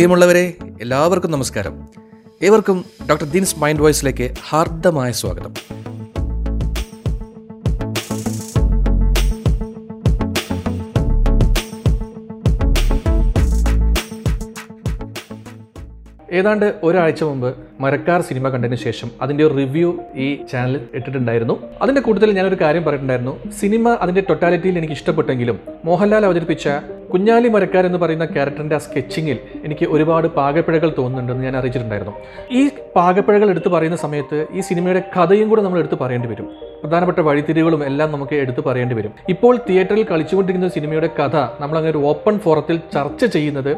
പ്രിയമുള്ളവരെ എല്ലാവർക്കും നമസ്കാരം. ഏവർക്കും ഡോക്ടർ ദീൻസ് മൈൻഡ് വോയിസിലേക്ക് ഹാർദമായ സ്വാഗതം. ഏതാണ്ട് ഒരാഴ്ച മുമ്പ് മരക്കാർ സിനിമ കണ്ടതിന് ശേഷം അതിന്റെ ഒരു റിവ്യൂ ഈ ചാനലിൽ ഇട്ടിട്ടുണ്ടായിരുന്നു. അതിന്റെ കൂടുതൽ ഞാനൊരു കാര്യം പറഞ്ഞിട്ടുണ്ടായിരുന്നു. സിനിമ അതിന്റെ ടൊട്ടാലിറ്റിയിൽ എനിക്ക് ഇഷ്ടപ്പെട്ടെങ്കിലും മോഹൻലാൽ അവതരിപ്പിച്ച കുഞ്ഞാലി മരക്കാർ എന്ന് പറയുന്ന ക്യാരക്ടറിന്റെ ആ സ്കെച്ചിങ്ങിൽ എനിക്ക് ഒരുപാട് പാകപ്പിഴകൾ തോന്നുന്നുണ്ടെന്ന് ഞാൻ അറിയിച്ചിട്ടുണ്ടായിരുന്നു. ഈ പാകപ്പിഴകൾ എടുത്തു പറയുന്ന സമയത്ത് ഈ സിനിമയുടെ കഥയും കൂടെ നമ്മൾ എടുത്തു പറയേണ്ടി വരും. പ്രധാനപ്പെട്ട വഴിത്തിരിവുകളും എല്ലാം നമുക്ക് എടുത്തു പറയേണ്ടി വരും. ഇപ്പോൾ തിയേറ്ററിൽ കളിച്ചുകൊണ്ടിരിക്കുന്ന സിനിമയുടെ കഥ നമ്മൾ അങ്ങനെ ഒരു ഓപ്പൺ ഫോറത്തിൽ ചർച്ച ചെയ്യുന്നത്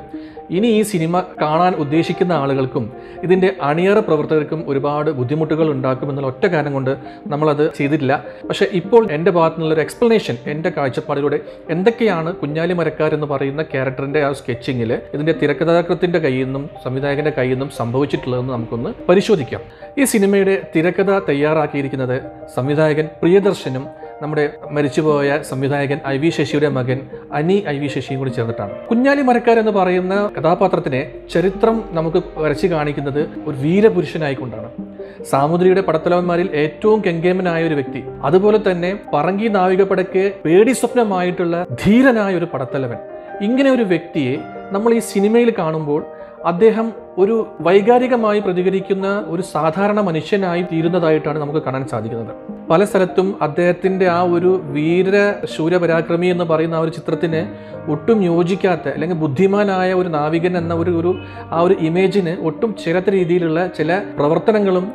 ഇനി ഈ സിനിമ കാണാൻ ഉദ്ദേശിക്കുന്ന ആളുകൾക്കും ഇതിന്റെ അണിയറ പ്രവർത്തകർക്കും ഒരുപാട് ബുദ്ധിമുട്ടുകൾ ഉണ്ടാക്കുമെന്നുള്ള ഒറ്റ കാരണം കൊണ്ട് നമ്മളത് ചെയ്തിട്ടില്ല. പക്ഷേ ഇപ്പോൾ എന്റെ ഭാഗത്തു നിന്നുള്ളൊരു എക്സ്പ്ലനേഷൻ എന്റെ കാഴ്ചപ്പാടിലൂടെ എന്തൊക്കെയാണ് കുഞ്ഞാലി മരക്കാർ എന്ന് പറയുന്ന ക്യാരക്ടറിന്റെ ആ സ്കെച്ചിങ്ങിൽ ഇതിന്റെ തിരക്കഥാകൃത്തിന്റെ കയ്യിൽ നിന്നും സംവിധായകന്റെ കയ്യിൽ നിന്നും സംഭവിച്ചിട്ടുള്ളതെന്ന് നമുക്കൊന്ന് പരിശോധിക്കാം. ഈ സിനിമയുടെ തിരക്കഥ തയ്യാറാക്കിയിരിക്കുന്നത് സംവിധായകൻ പ്രിയദർശനും നമ്മുടെ മരിച്ചുപോയ സംവിധായകൻ ഐ വി ശശിയുടെ മകൻ അനി ഐ വി ശശിയും കൂടി ചേർന്നിട്ടാണ്. കുഞ്ഞാലി മരക്കാർ എന്ന് പറയുന്ന കഥാപാത്രത്തിനെ ചരിത്രം നമുക്ക് വരച്ചു കാണിക്കുന്നത് ഒരു വീരപുരുഷനായിക്കൊണ്ടാണ്. സാമുദ്രിയുടെ പടത്തലവന്മാരിൽ ഏറ്റവും കെങ്കേമനായ ഒരു വ്യക്തി അതുപോലെ തന്നെ പറങ്കി നാവികപ്പടയ്ക്ക് പേടി സ്വപ്നമായിട്ടുള്ള ധീരനായ ഒരു പടത്തലവൻ. ഇങ്ങനെ ഒരു വ്യക്തിയെ നമ്മൾ ഈ സിനിമയിൽ കാണുമ്പോൾ അദ്ദേഹം ഒരു വൈകാരികമായി പ്രതികരിക്കുന്ന ഒരു സാധാരണ മനുഷ്യനായി തീരുന്നതായിട്ടാണ് നമുക്ക് കാണാൻ സാധിക്കുന്നത്. പല സ്ഥലത്തും അദ്ദേഹത്തിന്റെ ആ ഒരു വീര ശൂരപരാക്രമി എന്ന് പറയുന്ന ആ ഒരു ചിത്രത്തിന് ഒട്ടും യോജിക്കാത്ത അല്ലെങ്കിൽ ബുദ്ധിമാനായ ഒരു നാവികൻ എന്ന ഒരു ഒരു ആ ഒരു ഇമേജിന് ഒട്ടും ചേരാത്ത രീതിയിലുള്ള ചില പ്രവർത്തനങ്ങളും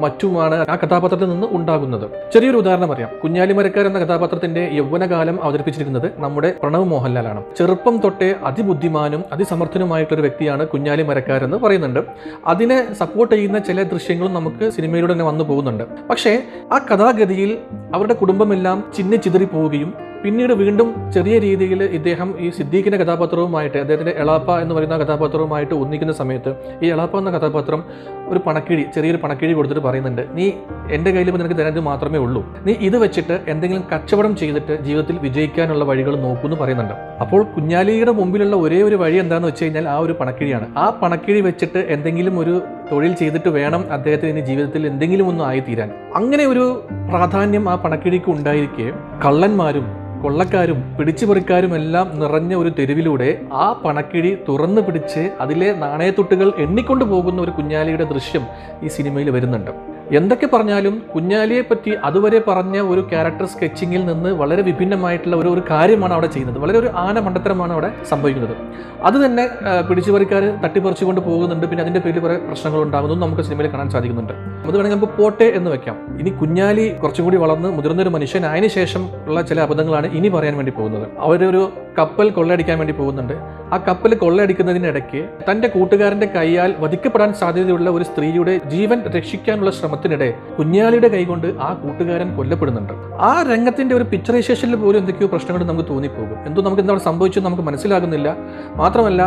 മറ്റുമാണ് ആ കഥാപാത്രത്തിൽ നിന്ന് ഉണ്ടാകുന്നത്. ചെറിയൊരു ഉദാഹരണം പറയാം കുഞ്ഞാലിമരക്കാർ എന്ന കഥാപാത്രത്തിന്റെ യൗവനകാലം അവതരിപ്പിച്ചിരിക്കുന്നത് നമ്മുടെ പ്രണവ് മോഹൻലാലാണ്. ചെറുപ്പം തൊട്ടേ അതിബുദ്ധിമാനും അതിസമർത്ഥനുമായിട്ടൊരു വ്യക്തിയാണ് കുഞ്ഞാലി മരക്കാർ എന്ന് പറയുന്നുണ്ട്. അതിനെ സപ്പോർട്ട് ചെയ്യുന്ന ചില ദൃശ്യങ്ങളും നമുക്ക് സിനിമയിലൂടെ തന്നെ വന്നു പോകുന്നുണ്ട്. പക്ഷേ ആ കഥാഗതിയിൽ അവരുടെ കുടുംബമെല്ലാം ചിന്നി ചിതറി പോവുകയും പിന്നീട് വീണ്ടും ചെറിയ രീതിയിൽ ഇദ്ദേഹം ഈ സിദ്ദീഖിന്റെ കഥാപാത്രവുമായിട്ട് അദ്ദേഹത്തിന്റെ എളാപ്പ എന്ന് പറയുന്ന കഥാപാത്രവുമായിട്ട് ഒന്നിക്കുന്ന സമയത്ത് ഈ എളാപ്പ എന്ന കഥാപാത്രം ഒരു പണക്കിഴി ചെറിയൊരു പണക്കിഴി കൊടുത്തിട്ട് പറയുന്നുണ്ട് നീ എന്റെ കയ്യിൽ നിനക്ക് തരാൻ മാത്രമേ ഉള്ളൂ. നീ ഇത് വെച്ചിട്ട് എന്തെങ്കിലും കച്ചവടം ചെയ്തിട്ട് ജീവിതത്തിൽ വിജയിക്കാനുള്ള വഴികൾ നോക്കൂ എന്ന് പറയുന്നുണ്ട്. അപ്പോൾ കുഞ്ഞാലിയുടെ മുമ്പിലുള്ള ഒരേ ഒരു വഴി എന്താണെന്ന് വെച്ച് കഴിഞ്ഞാൽ ആ ഒരു പണക്കിഴിയാണ് ആ പണക്കിഴി വെച്ചിട്ട് എന്തെങ്കിലും ഒരു തൊഴിൽ ചെയ്തിട്ട് വേണം അദ്ദേഹത്തിന് ഇനി ജീവിതത്തിൽ എന്തെങ്കിലും ഒന്നും ആയിത്തീരാൻ. അങ്ങനെ ഒരു പ്രാധാന്യം ആ പണക്കിഴിക്ക് ഉണ്ടായിരിക്കെ കള്ളന്മാരും കൊള്ളക്കാരും പിടിച്ചുപറിക്കാരും എല്ലാം നിറഞ്ഞ ഒരു തെരുവിലൂടെ ആ പണക്കിഴി തുറന്നു പിടിച്ച് അതിലെ നാണയത്തൊട്ടുകൾ എണ്ണിക്കൊണ്ടു പോകുന്ന ഒരു കുഞ്ഞാലിയുടെ ദൃശ്യം ഈ സിനിമയിൽ വരുന്നുണ്ട്. എന്തൊക്കെ പറഞ്ഞാലും കുഞ്ഞാലിയെ പറ്റി അതുവരെ പറഞ്ഞ ഒരു ക്യാരക്ടർ സ്കെച്ചിങ്ങിൽ നിന്ന് വളരെ വിഭിന്നമായിട്ടുള്ള ഒരു ഒരു കാര്യമാണ് അവിടെ ചെയ്യുന്നത്. വളരെ ഒരു ആന മണ്ടത്തരമാണ് അവിടെ സംഭവിക്കുന്നത്. അത് തന്നെ പിടിച്ചുപറിക്കാർ തട്ടിപ്പറിച്ചുകൊണ്ട് പോകുന്നുണ്ട്. പിന്നെ അതിന്റെ പേരിൽ കുറേ പ്രശ്നങ്ങൾ ഉണ്ടാകുന്നതും നമുക്ക് സിനിമയിൽ കാണാൻ സാധിക്കുന്നുണ്ട്. അത് വേണമെങ്കിൽ നമുക്ക് പോട്ടെ എന്ന് വെക്കാം. ഇനി കുഞ്ഞാലി കുറച്ചും കൂടി വളർന്ന് മുതിർന്നൊരു മനുഷ്യനായതിനു ശേഷം ഉള്ള ചില അബദ്ധങ്ങളാണ് ഇനി പറയാൻ വേണ്ടി പോകുന്നത്. അവരൊരു കപ്പൽ കൊള്ളയടിക്കാൻ വേണ്ടി പോകുന്നുണ്ട്. ആ കപ്പൽ കൊള്ളയടിക്കുന്നതിനിടയ്ക്ക് തന്റെ കൂട്ടുകാരന്റെ കൈയാൽ വധിക്കപ്പെടാൻ സാധ്യതയുള്ള ഒരു സ്ത്രീയുടെ ജീവൻ രക്ഷിക്കാനുള്ള ശ്രമത്തിനിടെ കുഞ്ഞാലിയുടെ കൈകൊണ്ട് ആ കൂട്ടുകാരൻ കൊല്ലപ്പെടുന്നുണ്ട്. ആ രംഗത്തിന്റെ ഒരു പിക്ചറൈസേഷനിൽ പോലും എന്തൊക്കെയോ പ്രശ്നങ്ങൾ നമുക്ക് തോന്നിപ്പോകും. എന്തോ നമുക്ക് എന്താണ് സംഭവിച്ചത് നമുക്ക് മനസ്സിലാകുന്നില്ല. മാത്രമല്ല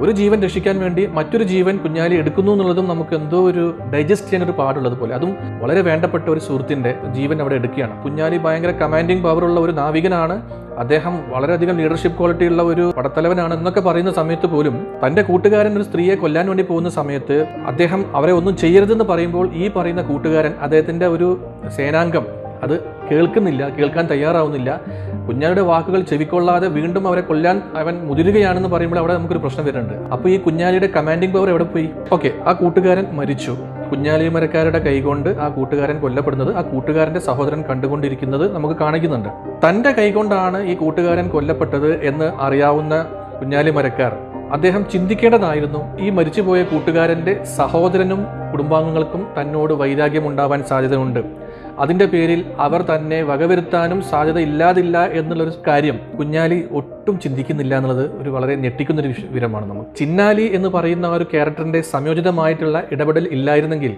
ഒരു ജീവൻ രക്ഷിക്കാൻ വേണ്ടി മറ്റൊരു ജീവൻ കുഞ്ഞാലി എടുക്കുന്നു എന്നുള്ളതും നമുക്ക് എന്തോ ഒരു ഡൈജസ്റ്റ് ചെയ്യാൻ ഒരു പാടുള്ളത് പോലെ. അതും വളരെ വേണ്ടപ്പെട്ട ഒരു സുഹൃത്തിന്റെ ജീവൻ അവിടെ എടുക്കുകയാണ്. കുഞ്ഞാലി ഭയങ്കര കമാൻഡിങ് പവറുള്ള ഒരു നാവികനാണ്. അദ്ദേഹം വളരെയധികം ലീഡർഷിപ്പ് ക്വാളിറ്റി ഉള്ള ഒരു പടത്തലവനാണ് എന്നൊക്കെ പറയുന്ന സമയത്ത് പോലും തന്റെ കൂട്ടുകാരൻ ഒരു സ്ത്രീയെ കൊല്ലാൻ വേണ്ടി പോകുന്ന സമയത്ത് അദ്ദേഹം അവരെ ഒന്നും ചെയ്യരുതെന്ന് പറയുമ്പോൾ ഈ പറയുന്ന കൂട്ടുകാരൻ അദ്ദേഹത്തിന്റെ ഒരു സേനാംഗം അത് കേൾക്കുന്നില്ല കേൾക്കാൻ തയ്യാറാവുന്നില്ല. കുഞ്ഞാലിയുടെ വാക്കുകൾ ചെവിക്കൊള്ളാതെ വീണ്ടും അവരെ കൊല്ലാൻ അവൻ മുതിരുകയാണെന്ന് പറയുമ്പോൾ അവിടെ നമുക്കൊരു പ്രശ്നം വരുന്നുണ്ട്. അപ്പോൾ ഈ കുഞ്ഞാലിയുടെ കമാൻഡിംഗ് പവർ എവിടെ പോയി? ഓക്കെ ആ കൂട്ടുകാരൻ മരിച്ചു. കുഞ്ഞാലി മരക്കാരുടെ കൈകൊണ്ട് ആ കൂട്ടുകാരൻ കൊല്ലപ്പെടുന്നത് ആ കൂട്ടുകാരന്റെ സഹോദരൻ കണ്ടുകൊണ്ടിരിക്കുന്നത് നമുക്ക് കാണിക്കുന്നുണ്ട്. തന്റെ കൈകൊണ്ടാണ് ഈ കൂട്ടുകാരൻ കൊല്ലപ്പെട്ടത് എന്ന് അറിയാവുന്ന കുഞ്ഞാലി മരക്കാർ. അദ്ദേഹം ചിന്തിക്കേണ്ടതായിരുന്നു ഈ മരിച്ചുപോയ കൂട്ടുകാരന്റെ സഹോദരനും കുടുംബാംഗങ്ങൾക്കും തന്നോട് വൈരാഗ്യമുണ്ടാവാൻ സാധ്യതയുണ്ട്. അതിന്റെ പേരിൽ അവർ തന്നെ വകവരുത്താനും സാധ്യത ഇല്ലാതില്ല എന്നുള്ളൊരു കാര്യം കുഞ്ഞാലി ഒട്ടും ചിന്തിക്കുന്നില്ല എന്നുള്ളത് ഒരു വളരെ ഞെട്ടിക്കുന്നൊരു വിവരമാണ് നമുക്ക്. ചിന്നാലി എന്ന് പറയുന്ന ആ ഒരു ക്യാരക്ടറിന്റെ സംയോജിതമായിട്ടുള്ള ഇടപെടൽ ഇല്ലായിരുന്നെങ്കിൽ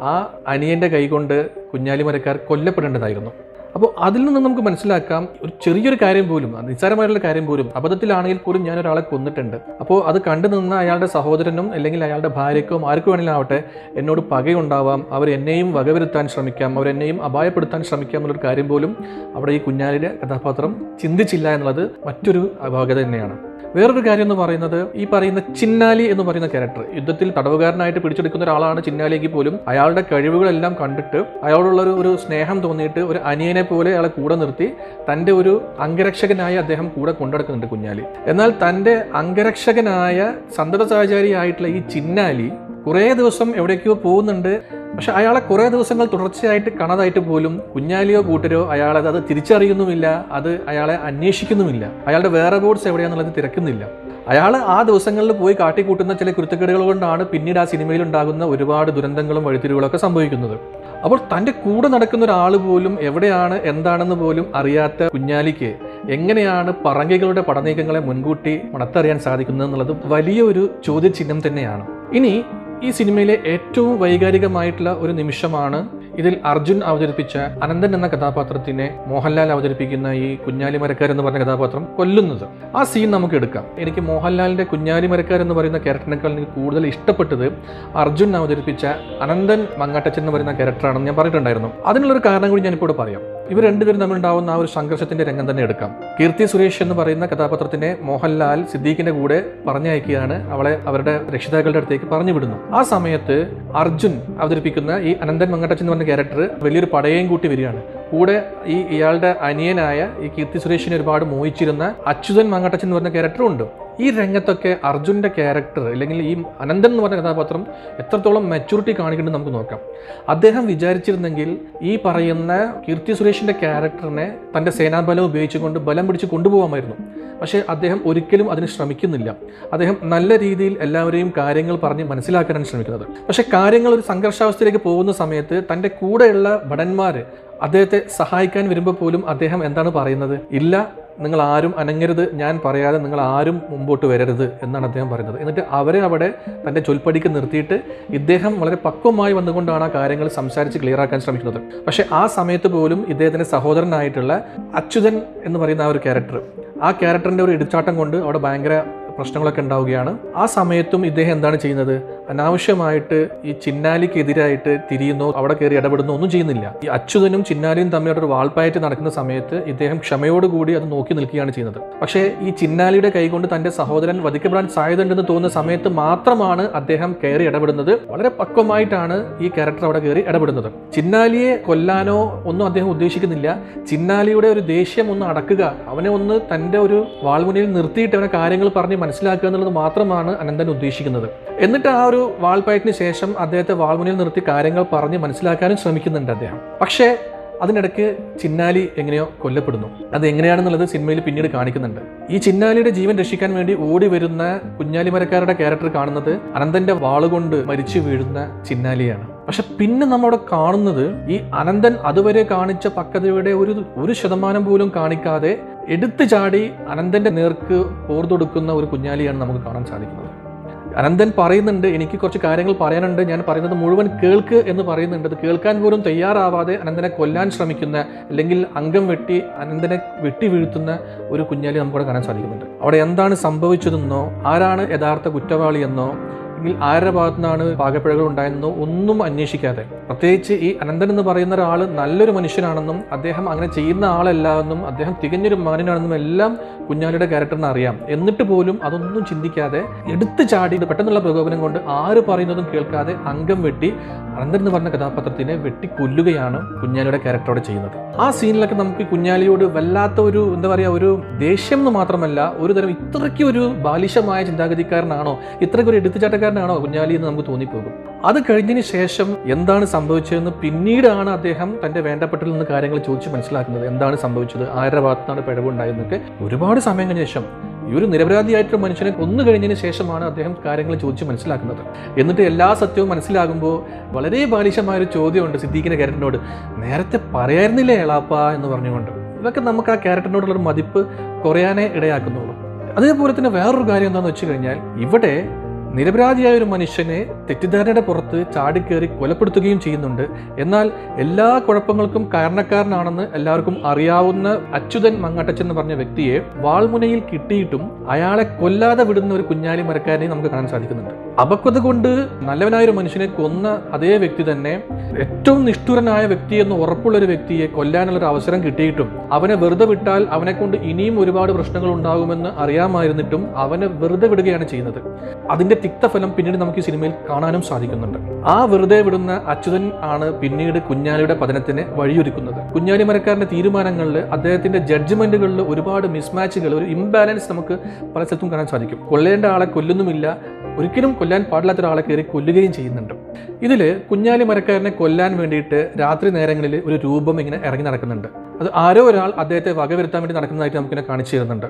ആ അനിയന്റെ കൈകൊണ്ട് കുഞ്ഞാലി മരക്കാർ കൊല്ലപ്പെടേണ്ടതായിരുന്നു. അപ്പോൾ അതിൽ നിന്ന് നമുക്ക് മനസ്സിലാക്കാം ഒരു ചെറിയൊരു കാര്യം പോലും നിസ്സാരമായിട്ടുള്ള കാര്യം പോലും. അബദ്ധത്തിലാണെങ്കിൽ പോലും ഞാൻ ഒരാളെ കൊന്നിട്ടുണ്ട്. അപ്പോൾ അത് കണ്ടു നിന്ന് അയാളുടെ സഹോദരനും അല്ലെങ്കിൽ അയാളുടെ ഭാര്യയ്ക്കോ ആർക്കു വേണമെങ്കിലും ആവട്ടെ എന്നോട് പകയുണ്ടാവാം. അവർ എന്നെയും വകവരുത്താൻ ശ്രമിക്കാം. അവർ എന്നെയും അപായപ്പെടുത്താൻ ശ്രമിക്കാം എന്നുള്ളൊരു കാര്യം പോലും അവിടെ ഈ കുഞ്ഞാലിന്റെ കഥാപാത്രം ചിന്തിച്ചില്ല എന്നുള്ളത് മറ്റൊരു അപാകത തന്നെയാണ്. വേറൊരു കാര്യം എന്ന് പറയുന്നത് ഈ പറയുന്ന ചിന്നാലി എന്ന് പറയുന്ന ക്യാരക്ടർ യുദ്ധത്തിൽ തടവുകാരനായിട്ട് പിടിച്ചെടുക്കുന്ന ഒരാളാണ് ചിന്നാലിയെങ്കിൽ പോലും അയാളുടെ കഴിവുകളെല്ലാം കണ്ടിട്ട് അയാളോടുള്ള ഒരു സ്നേഹം തോന്നിയിട്ട് ഒരു അനിയനെ പോലെ അയാളെ കൂടെ നിർത്തി തന്റെ ഒരു അംഗരക്ഷകനായി അദ്ദേഹം കൂടെ കൊണ്ടെടുക്കുന്നുണ്ട് കുഞ്ഞാലി. എന്നാൽ തന്റെ അംഗരക്ഷകനായ സന്തത സഹചാരിയായിട്ടുള്ള ഈ ചിന്നാലി കുറേ ദിവസം എവിടേക്കോ പോകുന്നുണ്ട്. പക്ഷെ അയാളെ കുറേ ദിവസങ്ങൾ തുടർച്ചയായിട്ട് കാണാതായിട്ട് പോലും കുഞ്ഞാലിയോ കൂട്ടരോ അയാളെ അത് തിരിച്ചറിയുന്നുമില്ല അത് അയാളെ അന്വേഷിക്കുന്നുമില്ല. അയാളുടെ വേറെ ബോർഡ്സ് എവിടെയാണെന്നുള്ളത് തിരക്കുന്നില്ല. അയാൾ ആ ദിവസങ്ങളിൽ പോയി കാട്ടിക്കൂട്ടുന്ന ചില കുരുത്തക്കേടുകൾ കൊണ്ടാണ് പിന്നീട് ആ സിനിമയിൽ ഉണ്ടാകുന്ന ഒരുപാട് ദുരന്തങ്ങളും വഴിത്തിരിവുകളൊക്കെ സംഭവിക്കുന്നത്. അപ്പോൾ തന്റെ കൂടെ നടക്കുന്ന ഒരാൾ പോലും എവിടെയാണ് എന്താണെന്ന് പോലും അറിയാത്ത കുഞ്ഞാലിക്ക് എങ്ങനെയാണ് പറങ്കികളുടെ പടനീക്കങ്ങളെ മുൻകൂട്ടി മണത്തറിയാൻ സാധിക്കുന്നത് എന്നുള്ളത് വലിയൊരു ചോദ്യചിഹ്നം തന്നെയാണ്. ഇനി ഈ സിനിമയിലെ ഏറ്റവും വൈകാരികമായിട്ടുള്ള ഒരു നിമിഷമാണ് ഇതിൽ അർജുൻ അവതരിപ്പിച്ച അനന്തൻ എന്ന കഥാപാത്രത്തിനെ മോഹൻലാൽ അവതരിപ്പിക്കുന്ന ഈ കുഞ്ഞാലി മരക്കാർ എന്ന് പറഞ്ഞ കഥാപാത്രം കൊല്ലുന്നത്. ആ സീൻ നമുക്ക് എടുക്കാം. എനിക്ക് മോഹൻലാലിന്റെ കുഞ്ഞാലി മരക്കാർ എന്ന് പറയുന്ന ക്യാരക്ടറിനേക്കാൾ എനിക്ക് കൂടുതൽ ഇഷ്ടപ്പെട്ടത് അർജുൻ അവതരിപ്പിച്ച അനന്തൻ മങ്ങാട്ടച്ചൻ എന്ന് പറയുന്ന ക്യാരക്ടറാണെന്ന് ഞാൻ പറഞ്ഞിട്ടുണ്ടായിരുന്നു. അതിനുള്ളൊരു കാരണം കൂടി ഞാനിപ്പോൾ പറയാം. ഇവർ രണ്ടുപേരും തമ്മിലുണ്ടാവുന്ന ആ ഒരു സംഘർഷത്തിന്റെ രംഗം തന്നെ എടുക്കാം. കീർത്തി സുരേഷ് എന്ന് പറയുന്ന കഥാപാത്രത്തിനെ മോഹൻലാൽ സിദ്ദീഖിന്റെ കൂടെ പറഞ്ഞയക്കുകയാണ്. അവളെ അവരുടെ രക്ഷിതാക്കളുടെ അടുത്തേക്ക് പറഞ്ഞു വിടുന്നു ആ സമയത്ത് അർജുൻ അവതരിപ്പിക്കുന്ന ഈ അനന്തൻ മങ്കട്ടച്ചൻ എന്ന് പറഞ്ഞ ക്യാരക്ടർ വലിയൊരു പടയേയും കൂട്ടി വരികയാണ്. കൂടെ ഈ ഇയാളുടെ അനിയനായ ഈ കീർത്തി സുരേഷിനെ ഒരുപാട് മോഹിച്ചിരുന്ന അച്യുതൻ മങ്ങട്ടച്ചൻ എന്ന് പറഞ്ഞ ക്യാരക്ടറും ഉണ്ട്. ഈ രംഗത്തൊക്കെ അർജുന്റെ ക്യാരക്ടർ അല്ലെങ്കിൽ ഈ അനന്തൻ എന്ന് പറഞ്ഞ കഥാപാത്രം എത്രത്തോളം മെച്ചൂരിറ്റി കാണിക്കുന്നുണ്ട് നമുക്ക് നോക്കാം. അദ്ദേഹം വിചാരിച്ചിരുന്നെങ്കിൽ ഈ പറയുന്ന കീർത്തി സുരേഷിന്റെ ക്യാരക്ടറിനെ തന്റെ സേനാബലം ഉപയോഗിച്ചുകൊണ്ട് ബലം പിടിച്ച് കൊണ്ടുപോകാമായിരുന്നു പക്ഷേ അദ്ദേഹം ഒരിക്കലും അതിന് ശ്രമിക്കുന്നില്ല. അദ്ദേഹം നല്ല രീതിയിൽ എല്ലാവരെയും കാര്യങ്ങൾ പറഞ്ഞ് മനസ്സിലാക്കാനാണ് ശ്രമിക്കുന്നത്. പക്ഷേ കാര്യങ്ങൾ ഒരു സംഘർഷാവസ്ഥയിലേക്ക് പോകുന്ന സമയത്ത് തന്റെ കൂടെയുള്ള ഭടന്മാർ അദ്ദേഹത്തെ സഹായിക്കാൻ വരുമ്പോൾ പോലും അദ്ദേഹം എന്താണ് പറയുന്നത്? ഇല്ല നിങ്ങൾ ആരും അനങ്ങരുത് ഞാൻ പറയാതെ നിങ്ങൾ ആരും മുമ്പോട്ട് വരരുത് എന്നാണ് അദ്ദേഹം പറയുന്നത്. എന്നിട്ട് അവരെ അവിടെ തന്റെ ചൊൽപ്പടിക്ക് നിർത്തിയിട്ട് ഇദ്ദേഹം വളരെ പക്വമായി വന്നുകൊണ്ടാണ് ആ കാര്യങ്ങൾ സംസാരിച്ച് ക്ലിയർ ആക്കാൻ ശ്രമിക്കുന്നത്. പക്ഷേ ആ സമയത്ത് പോലും ഇദ്ദേഹത്തിന്റെ സഹോദരനായിട്ടുള്ള അച്യുതൻ എന്ന് പറയുന്ന ആ ഒരു ക്യാരക്ടർ ആ ക്യാരക്ടറിന്റെ ഒരു ഇടിച്ചാട്ടം കൊണ്ട് അവിടെ ഭയങ്കര പ്രശ്നങ്ങളൊക്കെ ഉണ്ടാവുകയാണ്. ആ സമയത്തും ഇദ്ദേഹം എന്താണ് ചെയ്യുന്നത്? അനാവശ്യമായിട്ട് ഈ ചിന്നാലിക്കെതിരായിട്ട് തിരിയുന്നോ അവിടെ കയറി ഇടപെടുന്നോ ഒന്നും ചെയ്യുന്നില്ല. ഈ അച്യുതനും ചിന്നാലിയും തമ്മിലുള്ള ഒരു വാൾപ്പായറ്റ് നടക്കുന്ന സമയത്ത് ഇദ്ദേഹം ക്ഷമയോടുകൂടി അത് നോക്കി നിൽക്കുകയാണ് ചെയ്യുന്നത്. പക്ഷേ ഈ ചിന്നാലിയുടെ കൈകൊണ്ട് തന്റെ സഹോദരൻ വധിക്കപ്പെടാൻ സാധ്യതയുണ്ടെന്ന് തോന്നുന്ന സമയത്ത് മാത്രമാണ് അദ്ദേഹം കയറി ഇടപെടുന്നത്. വളരെ പക്വമായിട്ടാണ് ഈ ക്യാരക്ടർ അവിടെ കയറി ഇടപെടുന്നത്. ചിന്നാലിയെ കൊല്ലാനോ ഒന്നും അദ്ദേഹം ഉദ്ദേശിക്കുന്നില്ല. ചിന്നാലിയുടെ ഒരു ദേഷ്യം ഒന്ന് അടക്കുക അവനെ ഒന്ന് തന്റെ ഒരു വാൾമുനയിൽ നിർത്തിയിട്ട് അവനെ കാര്യങ്ങൾ പറഞ്ഞ് മനസ്സിലാക്കുക എന്നുള്ളത് മാത്രമാണ് അനന്തൻ ഉദ്ദേശിക്കുന്നത്. എന്നിട്ട് ആ ഒരു വാൾപ്പയറ്റിന് ശേഷം അദ്ദേഹത്തെ വാൾമുനിൽ നിർത്തി കാര്യങ്ങൾ പറഞ്ഞ് മനസ്സിലാക്കാനും ശ്രമിക്കുന്നുണ്ട് അദ്ദേഹം. പക്ഷേ അതിനിടയ്ക്ക് ചിന്നാലി എങ്ങനെയോ കൊല്ലപ്പെടുന്നു. അത് എങ്ങനെയാണെന്നുള്ളത് സിനിമയിൽ പിന്നീട് കാണിക്കുന്നുണ്ട്. ഈ ചിന്നാലിയുടെ ജീവൻ രക്ഷിക്കാൻ വേണ്ടി ഓടി വരുന്ന കുഞ്ഞാലിമരക്കാരുടെ ക്യാരക്ടർ കാണുന്നത് അനന്തന്റെ വാളുകൊണ്ട് മരിച്ചു വീഴുന്ന ചിന്നാലിയാണ്. പക്ഷെ പിന്നെ നമ്മളവിടെ കാണുന്നത് ഈ അനന്തൻ അതുവരെ കാണിച്ച പക്വതയുടെ ഒരു ഒരു ശതമാനം പോലും കാണിക്കാതെ എടുത്തു ചാടി അനന്തന്റെ നേർക്ക് പോർതൊടുക്കുന്ന ഒരു കുഞ്ഞാലിയാണ് നമുക്ക് കാണാൻ സാധിക്കുന്നത്. അനന്തൻ പറയുന്നുണ്ട് എനിക്ക് കുറച്ച് കാര്യങ്ങൾ പറയാനുണ്ട്. ഞാൻ പറയുന്നത് മുഴുവൻ കേൾക്ക് എന്ന് പറയുന്നുണ്ട്. അത് കേൾക്കാൻ പോലും തയ്യാറാവാതെ അനന്തനെ കൊല്ലാൻ ശ്രമിക്കുന്ന അല്ലെങ്കിൽ അംഗം വെട്ടി അനന്തനെ വെട്ടി വീഴ്ത്തുന്ന ഒരു കുഞ്ഞാലി നമുക്കവിടെ കാണാൻ സാധിക്കുന്നുണ്ട്. അവിടെ എന്താണ് സംഭവിച്ചതെന്നോ ആരാണ് യഥാർത്ഥ കുറ്റവാളി എന്നോ അല്ലെങ്കിൽ ആരുടെ ഭാഗത്തു നിന്നാണ് പാകപ്പിഴകൾ ഉണ്ടായെന്നോ ഒന്നും അന്വേഷിക്കാതെ. പ്രത്യേകിച്ച് ഈ അനന്തൻ എന്ന് പറയുന്ന ഒരാൾ നല്ലൊരു മനുഷ്യനാണെന്നും അദ്ദേഹം അങ്ങനെ ചെയ്യുന്ന ആളല്ല എന്നും അദ്ദേഹം തികഞ്ഞൊരു മകനാണെന്നും എല്ലാം കുഞ്ഞാലിയുടെ ക്യാരക്ടറിന് അറിയാം. എന്നിട്ട് പോലും അതൊന്നും ചിന്തിക്കാതെ എടുത്തു ചാടി പെട്ടെന്നുള്ള പ്രകോപനം കൊണ്ട് ആര് പറയുന്നതും കേൾക്കാതെ അംഗം വെട്ടി അനന്തൻ എന്ന് പറഞ്ഞ കഥാപാത്രത്തിനെ വെട്ടി കൊല്ലുകയാണ് കുഞ്ഞാലിയുടെ ക്യാരക്ടറോടെ ചെയ്യുന്നത്. ആ സീനിലൊക്കെ നമുക്ക് കുഞ്ഞാലിയോട് വല്ലാത്ത ഒരു എന്താ പറയുക ഒരു ദേഷ്യം എന്ന് മാത്രമല്ല ഒരു തരം ഇത്രയ്ക്ക് ഒരു ബാലിശമായ ചിന്താഗതിക്കാരനാണോ ഇത്രയ്ക്ക് ഒരു എടുത്തുചാട്ടക്കാരനാണോ കുഞ്ഞാലി എന്ന് നമുക്ക് തോന്നിപ്പോകും? അത് കഴിഞ്ഞതിന് ശേഷം എന്താണ് സംഭവിച്ചതെന്ന് പിന്നീടാണ് അദ്ദേഹം തന്റെ വേണ്ടപ്പെട്ടിൽ നിന്ന് കാര്യങ്ങൾ ചോദിച്ച് മനസ്സിലാക്കുന്നത്. എന്താണ് സംഭവിച്ചത്? ആരുടെ ഭാഗത്താണ് പിഴവുണ്ടായതെന്നൊക്കെ ഒരുപാട് സമയം കഴിഞ്ഞ ശേഷം ഈ ഒരു നിരപരാധിയായിട്ടുള്ള മനുഷ്യനെ കൊന്നു കഴിഞ്ഞതിന് ശേഷമാണ് അദ്ദേഹം കാര്യങ്ങൾ ചോദിച്ച് മനസ്സിലാക്കുന്നത്. എന്നിട്ട് എല്ലാ സത്യവും മനസ്സിലാകുമ്പോൾ വളരെ ബാലിശമായ ഒരു ചോദ്യമുണ്ട് സിദ്ദീഖിന്റെ ക്യാരക്ടറിനോട്. നേരത്തെ പറയായിരുന്നില്ലേ എളാപ്പ? എന്ന് പറഞ്ഞുകൊണ്ട്. ഇതൊക്കെ നമുക്ക് ആ ക്യാരക്ടറിനോടുള്ള ഒരു മതിപ്പ് കുറയാനേ ഇടയാക്കുന്നുള്ളൂ. അതേപോലെ തന്നെ വേറൊരു കാര്യം എന്താണെന്ന് വെച്ച് കഴിഞ്ഞാൽ ഇവിടെ നിരപരാധിയായ ഒരു മനുഷ്യനെ തെറ്റിദ്ധാരണയുടെ പുറത്ത് ചാടിക്കേറി കൊലപ്പെടുത്തുകയും ചെയ്യുന്നുണ്ട്. എന്നാൽ എല്ലാ കുഴപ്പങ്ങൾക്കും കാരണക്കാരനാണെന്ന് എല്ലാവർക്കും അറിയാവുന്ന അച്യുതൻ മങ്ങട്ടച്ചൻ എന്ന് പറഞ്ഞ വ്യക്തിയെ വാൾമുനയിൽ കിട്ടിയിട്ടും അയാളെ കൊല്ലാതെ വിടുന്ന ഒരു കുഞ്ഞാലി മരക്കാരനെ നമുക്ക് കാണാൻ സാധിക്കുന്നുണ്ട്. അപക്വത കൊണ്ട് നല്ലവനായ ഒരു മനുഷ്യനെ കൊന്ന അതേ വ്യക്തി തന്നെ ഏറ്റവും നിഷ്ഠുരനായ വ്യക്തി എന്ന് ഉറപ്പുള്ള ഒരു വ്യക്തിയെ കൊല്ലാനുള്ള ഒരു അവസരം കിട്ടിയിട്ടും അവനെ വെറുതെ വിട്ടാൽ അവനെ കൊണ്ട് ഇനിയും ഒരുപാട് പ്രശ്നങ്ങൾ ഉണ്ടാകുമെന്ന് അറിയാമായിരുന്നിട്ടും അവനെ വെറുതെ വിടുകയാണ് ചെയ്യുന്നത്. അതിന്റെ തിക്തഫലം പിന്നീട് നമുക്ക് ഈ സിനിമയിൽ കാണാനും സാധിക്കുന്നുണ്ട്. ആ വെറുതെ വിടുന്ന അച്യുതൻ ആണ് പിന്നീട് കുഞ്ഞാലിയുടെ പതനത്തിന് വഴിയൊരുക്കുന്നത്. കുഞ്ഞാലി മരക്കാരന്റെ തീരുമാനങ്ങളിൽ അദ്ദേഹത്തിന്റെ ജഡ്ജ്മെന്റുകളിൽ ഒരുപാട് മിസ്മാച്ചുകൾ ഒരു ഇംബാലൻസ് നമുക്ക് പല സ്ഥലത്തും കാണാൻ സാധിക്കും. കൊല്ലേണ്ട ആളെ കൊല്ലുന്നുമില്ല. ഒരിക്കലും കൊല്ലാൻ പാടില്ലാത്ത ഒരാളെ കയറി കൊല്ലുകയും ചെയ്യുന്നുണ്ട്. ഇതിൽ കുഞ്ഞാലി മരക്കാരനെ കൊല്ലാൻ വേണ്ടിയിട്ട് രാത്രി നേരങ്ങളിൽ ഒരു രൂപം ഇങ്ങനെ ഇറങ്ങി നടക്കുന്നുണ്ട്. അത് ആരോ ഒരാൾ അദ്ദേഹത്തെ വകവരുത്താൻ വേണ്ടി നടക്കുന്നതായിട്ട് നമുക്കിങ്ങനെ കാണിച്ചു തരുന്നുണ്ട്.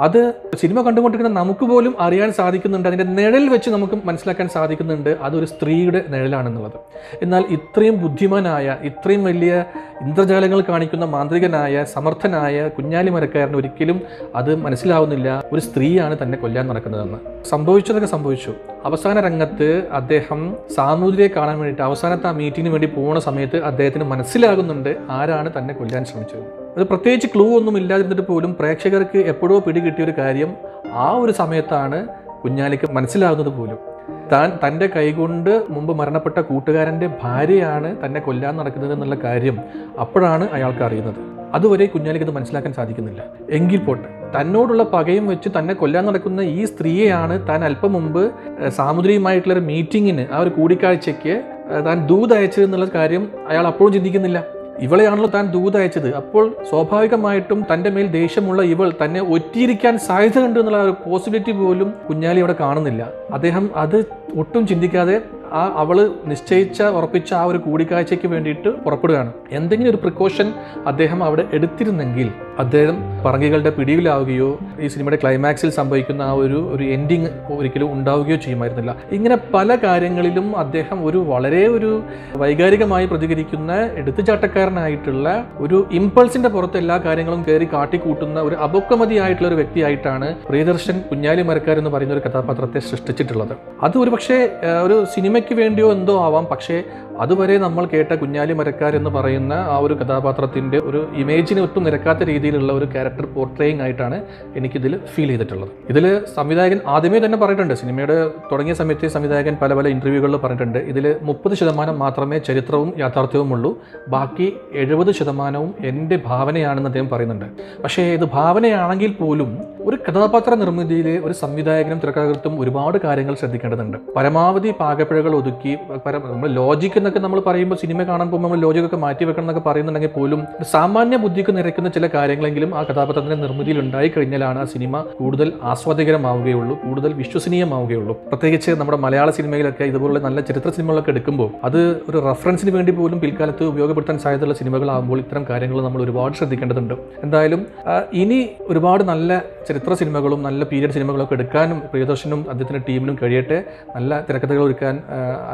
അത് സിനിമ കണ്ടുകൊണ്ടിരിക്കുന്ന നമുക്ക് പോലും അറിയാൻ സാധിക്കുന്നുണ്ട്. അതിന്റെ നിഴൽ വെച്ച് നമുക്ക് മനസ്സിലാക്കാൻ സാധിക്കുന്നുണ്ട്. അതൊരു സ്ത്രീയുടെ നിഴലാണെന്നുള്ളത്. എന്നാൽ ഇത്രയും ബുദ്ധിമാനായ ഇത്രയും വലിയ ഇന്ദ്രജാലങ്ങൾ കാണിക്കുന്ന മാന്ത്രികനായ സമർത്ഥനായ കുഞ്ഞാലി മരക്കാരന് ഒരിക്കലും അത് മനസ്സിലാവുന്നില്ല. ഒരു സ്ത്രീയാണ് തന്നെ കൊല്ലാൻ നടക്കുന്നതെന്ന്. സംഭവിച്ചതൊക്കെ സംഭവിച്ചു. അവസാന രംഗത്ത് അദ്ദേഹം സാമൂതിരിയെ കാണാൻ വേണ്ടിയിട്ട് അവസാനത്തെ ആ മീറ്റിങ്ങിന് വേണ്ടി പോകുന്ന സമയത്ത് അദ്ദേഹത്തിന് മനസ്സിലാകുന്നുണ്ട് ആരാണ് തന്നെ കൊല്ലാൻ ശ്രമിച്ചത്. അത് പ്രത്യേകിച്ച് ക്ലൂ ഒന്നും ഇല്ലാതിരുന്നിട്ട് പോലും പ്രേക്ഷകർക്ക് എപ്പോഴോ പിടികിട്ടിയ ഒരു കാര്യം ആ ഒരു സമയത്താണ് കുഞ്ഞാലിക്ക് മനസ്സിലാകുന്നത് പോലും. താൻ തന്റെ കൈകൊണ്ട് മുമ്പ് മരണപ്പെട്ട കൂട്ടുകാരന്റെ ഭാര്യയാണ് തന്നെ കൊല്ലാൻ നടക്കുന്നത് എന്നുള്ള കാര്യം അപ്പോഴാണ് അയാൾക്ക് അറിയുന്നത്. അതുവരെ കുഞ്ഞാലിക്ക് അത് മനസ്സിലാക്കാൻ സാധിക്കുന്നില്ല. എങ്കിൽ പോട്ടെ തന്നോടുള്ള പകയും വെച്ച് തന്നെ കൊല്ലാൻ നടക്കുന്ന ഈ സ്ത്രീയെയാണ് താൻ അല്പം മുമ്പ് സാമുദ്രിയുമായിട്ടുള്ള ഒരു മീറ്റിങ്ങിന് ആ ഒരു കൂടിക്കാഴ്ചയ്ക്ക് താൻ ദൂത് അയച്ചത് എന്നുള്ള കാര്യം അയാൾ അപ്പോഴും ചിന്തിക്കുന്നില്ല. ഇവളെയാണല്ലോ താൻ ദൂത് അയച്ചത് അപ്പോൾ സ്വാഭാവികമായിട്ടും തന്റെ മേൽ ദേഷ്യമുള്ള ഇവൾ തന്നെ ഒറ്റിയിരിക്കാൻ സാധ്യതയുണ്ട് എന്നുള്ള ഒരു പോസിബിലിറ്റി പോലും കുഞ്ഞാലി അവിടെ കാണുന്നില്ല. അദ്ദേഹം അത് ഒട്ടും ചിന്തിക്കാതെ ആ അവൾ നിശ്ചയിച്ച ഉറപ്പിച്ച ആ ഒരു കൂടിക്കാഴ്ചയ്ക്ക് വേണ്ടിയിട്ട് പുറപ്പെടുകയാണ്. എന്തെങ്കിലും ഒരു പ്രിക്കോഷൻ അദ്ദേഹം അവിടെ എടുത്തിരുന്നെങ്കിൽ അദ്ദേഹം പറങ്കികളുടെ പിടിയിലാവുകയോ ഈ സിനിമയുടെ ക്ലൈമാക്സിൽ സംഭവിക്കുന്ന ആ ഒരു ഒരു എൻഡിങ് ഒരിക്കലും ഉണ്ടാവുകയോ ചെയ്യുമായിരുന്നില്ല. ഇങ്ങനെ പല കാര്യങ്ങളിലും അദ്ദേഹം ഒരു വളരെ ഒരു വൈകാരികമായി പ്രതികരിക്കുന്ന എടുത്തുചാട്ടക്കാരനായിട്ടുള്ള ഒരു ഇമ്പൾസിന്റെ പുറത്ത് എല്ലാ കാര്യങ്ങളും കയറി കാട്ടിക്കൂട്ടുന്ന ഒരു അപക്വമതിയായിട്ടുള്ള ഒരു വ്യക്തിയായിട്ടാണ് പ്രിയദർശൻ കുഞ്ഞാലി മരക്കാർ എന്ന് പറയുന്ന ഒരു കഥാപാത്രത്തെ സൃഷ്ടിച്ചിട്ടുള്ളത്. അത് ഒരു പക്ഷേ ഒരു സിനിമയ്ക്ക് വേണ്ടിയോ എന്തോ ആവാം പക്ഷേ അതുവരെ നമ്മൾ കേട്ട കുഞ്ഞാലി മരക്കാർ എന്ന് പറയുന്ന ആ ഒരു കഥാപാത്രത്തിന്റെ ഒരു ഇമേജിന് ഒട്ടും നിരക്കാത്ത രീതിയിലുള്ള ഒരു ക്യാരക്ടർ പോർട്രേയിങ് ആയിട്ടാണ് എനിക്കിതിൽ ഫീൽ ചെയ്തിട്ടുള്ളത്. ഇതിൽ സംവിധായകൻ ആദ്യമേ തന്നെ പറഞ്ഞിട്ടുണ്ട് സിനിമയുടെ തുടങ്ങിയ സമയത്ത് സംവിധായകൻ പല പല ഇന്റർവ്യൂകളിൽ പറഞ്ഞിട്ടുണ്ട് ഇതിൽ മുപ്പത് ശതമാനം മാത്രമേ ചരിത്രവും യാഥാർത്ഥ്യവും ഉള്ളൂ ബാക്കി എഴുപത് ശതമാനവും എന്റെ ഭാവനയാണെന്ന് അദ്ദേഹം പറയുന്നുണ്ട്. പക്ഷേ ഇത് ഭാവനയാണെങ്കിൽ പോലും ഒരു കഥാപാത്ര നിർമ്മിതിയിൽ ഒരു സംവിധായകനും തിരക്കഥകൃത്തും ഒരുപാട് കാര്യങ്ങൾ ശ്രദ്ധിക്കേണ്ടതുണ്ട്. പരമാവധി പാകപ്പിഴകൾ ഒതുക്കി നമ്മൾ ലോജിക് എന്നൊക്കെ നമ്മൾ പറയുമ്പോൾ സിനിമ കാണാൻ പോകുമ്പോൾ നമ്മൾ ലോജിക്കൊക്കെ മാറ്റി വെക്കണം എന്നൊക്കെ പറയുന്നുണ്ടെങ്കിൽ പോലും സാമാന്യ ബുദ്ധിക്ക് നിരക്കുന്ന ചില കാര്യങ്ങളെങ്കിലും ആ കഥാപാത്രത്തിന്റെ നിർമ്മിതിയിൽ ഉണ്ടായി കഴിഞ്ഞാലാണ് ആ സിനിമ കൂടുതൽ ആസ്വാദികരമാവുകയുള്ളൂ കൂടുതൽ വിശ്വസനീയമാവുകയുള്ളൂ. പ്രത്യേകിച്ച് നമ്മുടെ മലയാള സിനിമയിലൊക്കെ ഇതുപോലുള്ള നല്ല ചരിത്ര സിനിമകളൊക്കെ എടുക്കുമ്പോൾ അത് ഒരു റെഫറൻസിന് വേണ്ടി പോലും പിൽക്കാലത്ത് ഉപയോഗപ്പെടുത്താൻ സാധ്യതയുള്ള സിനിമകളാകുമ്പോൾ ഇത്തരം കാര്യങ്ങൾ നമ്മൾ ഒരുപാട് ശ്രദ്ധിക്കേണ്ടതുണ്ട്. എന്തായാലും ഇനി ഒരുപാട് നല്ല ചരിത്ര സിനിമകളും നല്ല പീരിയഡ് സിനിമകളൊക്കെ എടുക്കാനും പ്രിയദർശനും അദ്ദേഹത്തിന്റെ ടീമിനും കഴിയട്ടെ. നല്ല തിരക്കഥകൾ ഒരുക്കാൻ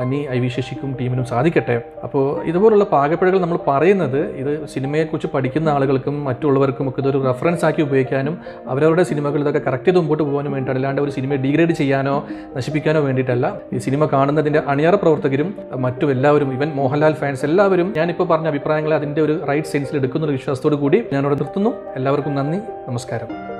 അനി ഐ വിശേഷിക്കും ശശിക്കും ടീമിനും സാധിക്കട്ടെ അപ്പോൾ ഇതുപോലുള്ള പാകപ്പിഴകൾ നമ്മൾ പറയുന്നത് ഇത് സിനിമയെക്കുറിച്ച് പഠിക്കുന്ന ആളുകൾക്കും മറ്റുള്ളവർക്കും ഒക്കെ ഇതൊരു റെഫറൻസ് ആക്കി ഉപയോഗിക്കാനും അവരവരുടെ സിനിമകൾ ഇതൊക്കെ കറക്റ്റ് ചെയ്ത് മുമ്പോട്ട് പോകാനും വേണ്ടിയിട്ടാണ് അല്ലാണ്ട് ഒരു സിനിമയെ ഡീഗ്രേഡ് ചെയ്യാനോ നശിപ്പിക്കാനോ വേണ്ടിയിട്ടല്ല. ഈ സിനിമ കാണുന്നതിന്റെ അണിയറ പ്രവർത്തകരും മറ്റും എല്ലാവരും ഇവൻ മോഹൻലാൽ ഫാൻസ് എല്ലാവരും ഞാനിപ്പോൾ പറഞ്ഞ അഭിപ്രായങ്ങളെ അതിന്റെ ഒരു റൈറ്റ് സെൻസിൽ എടുക്കുന്ന ഒരു വിശ്വാസത്തോടു കൂടി ഞാനിവിടെ നിർത്തുന്നു. എല്ലാവർക്കും നന്ദി. നമസ്കാരം.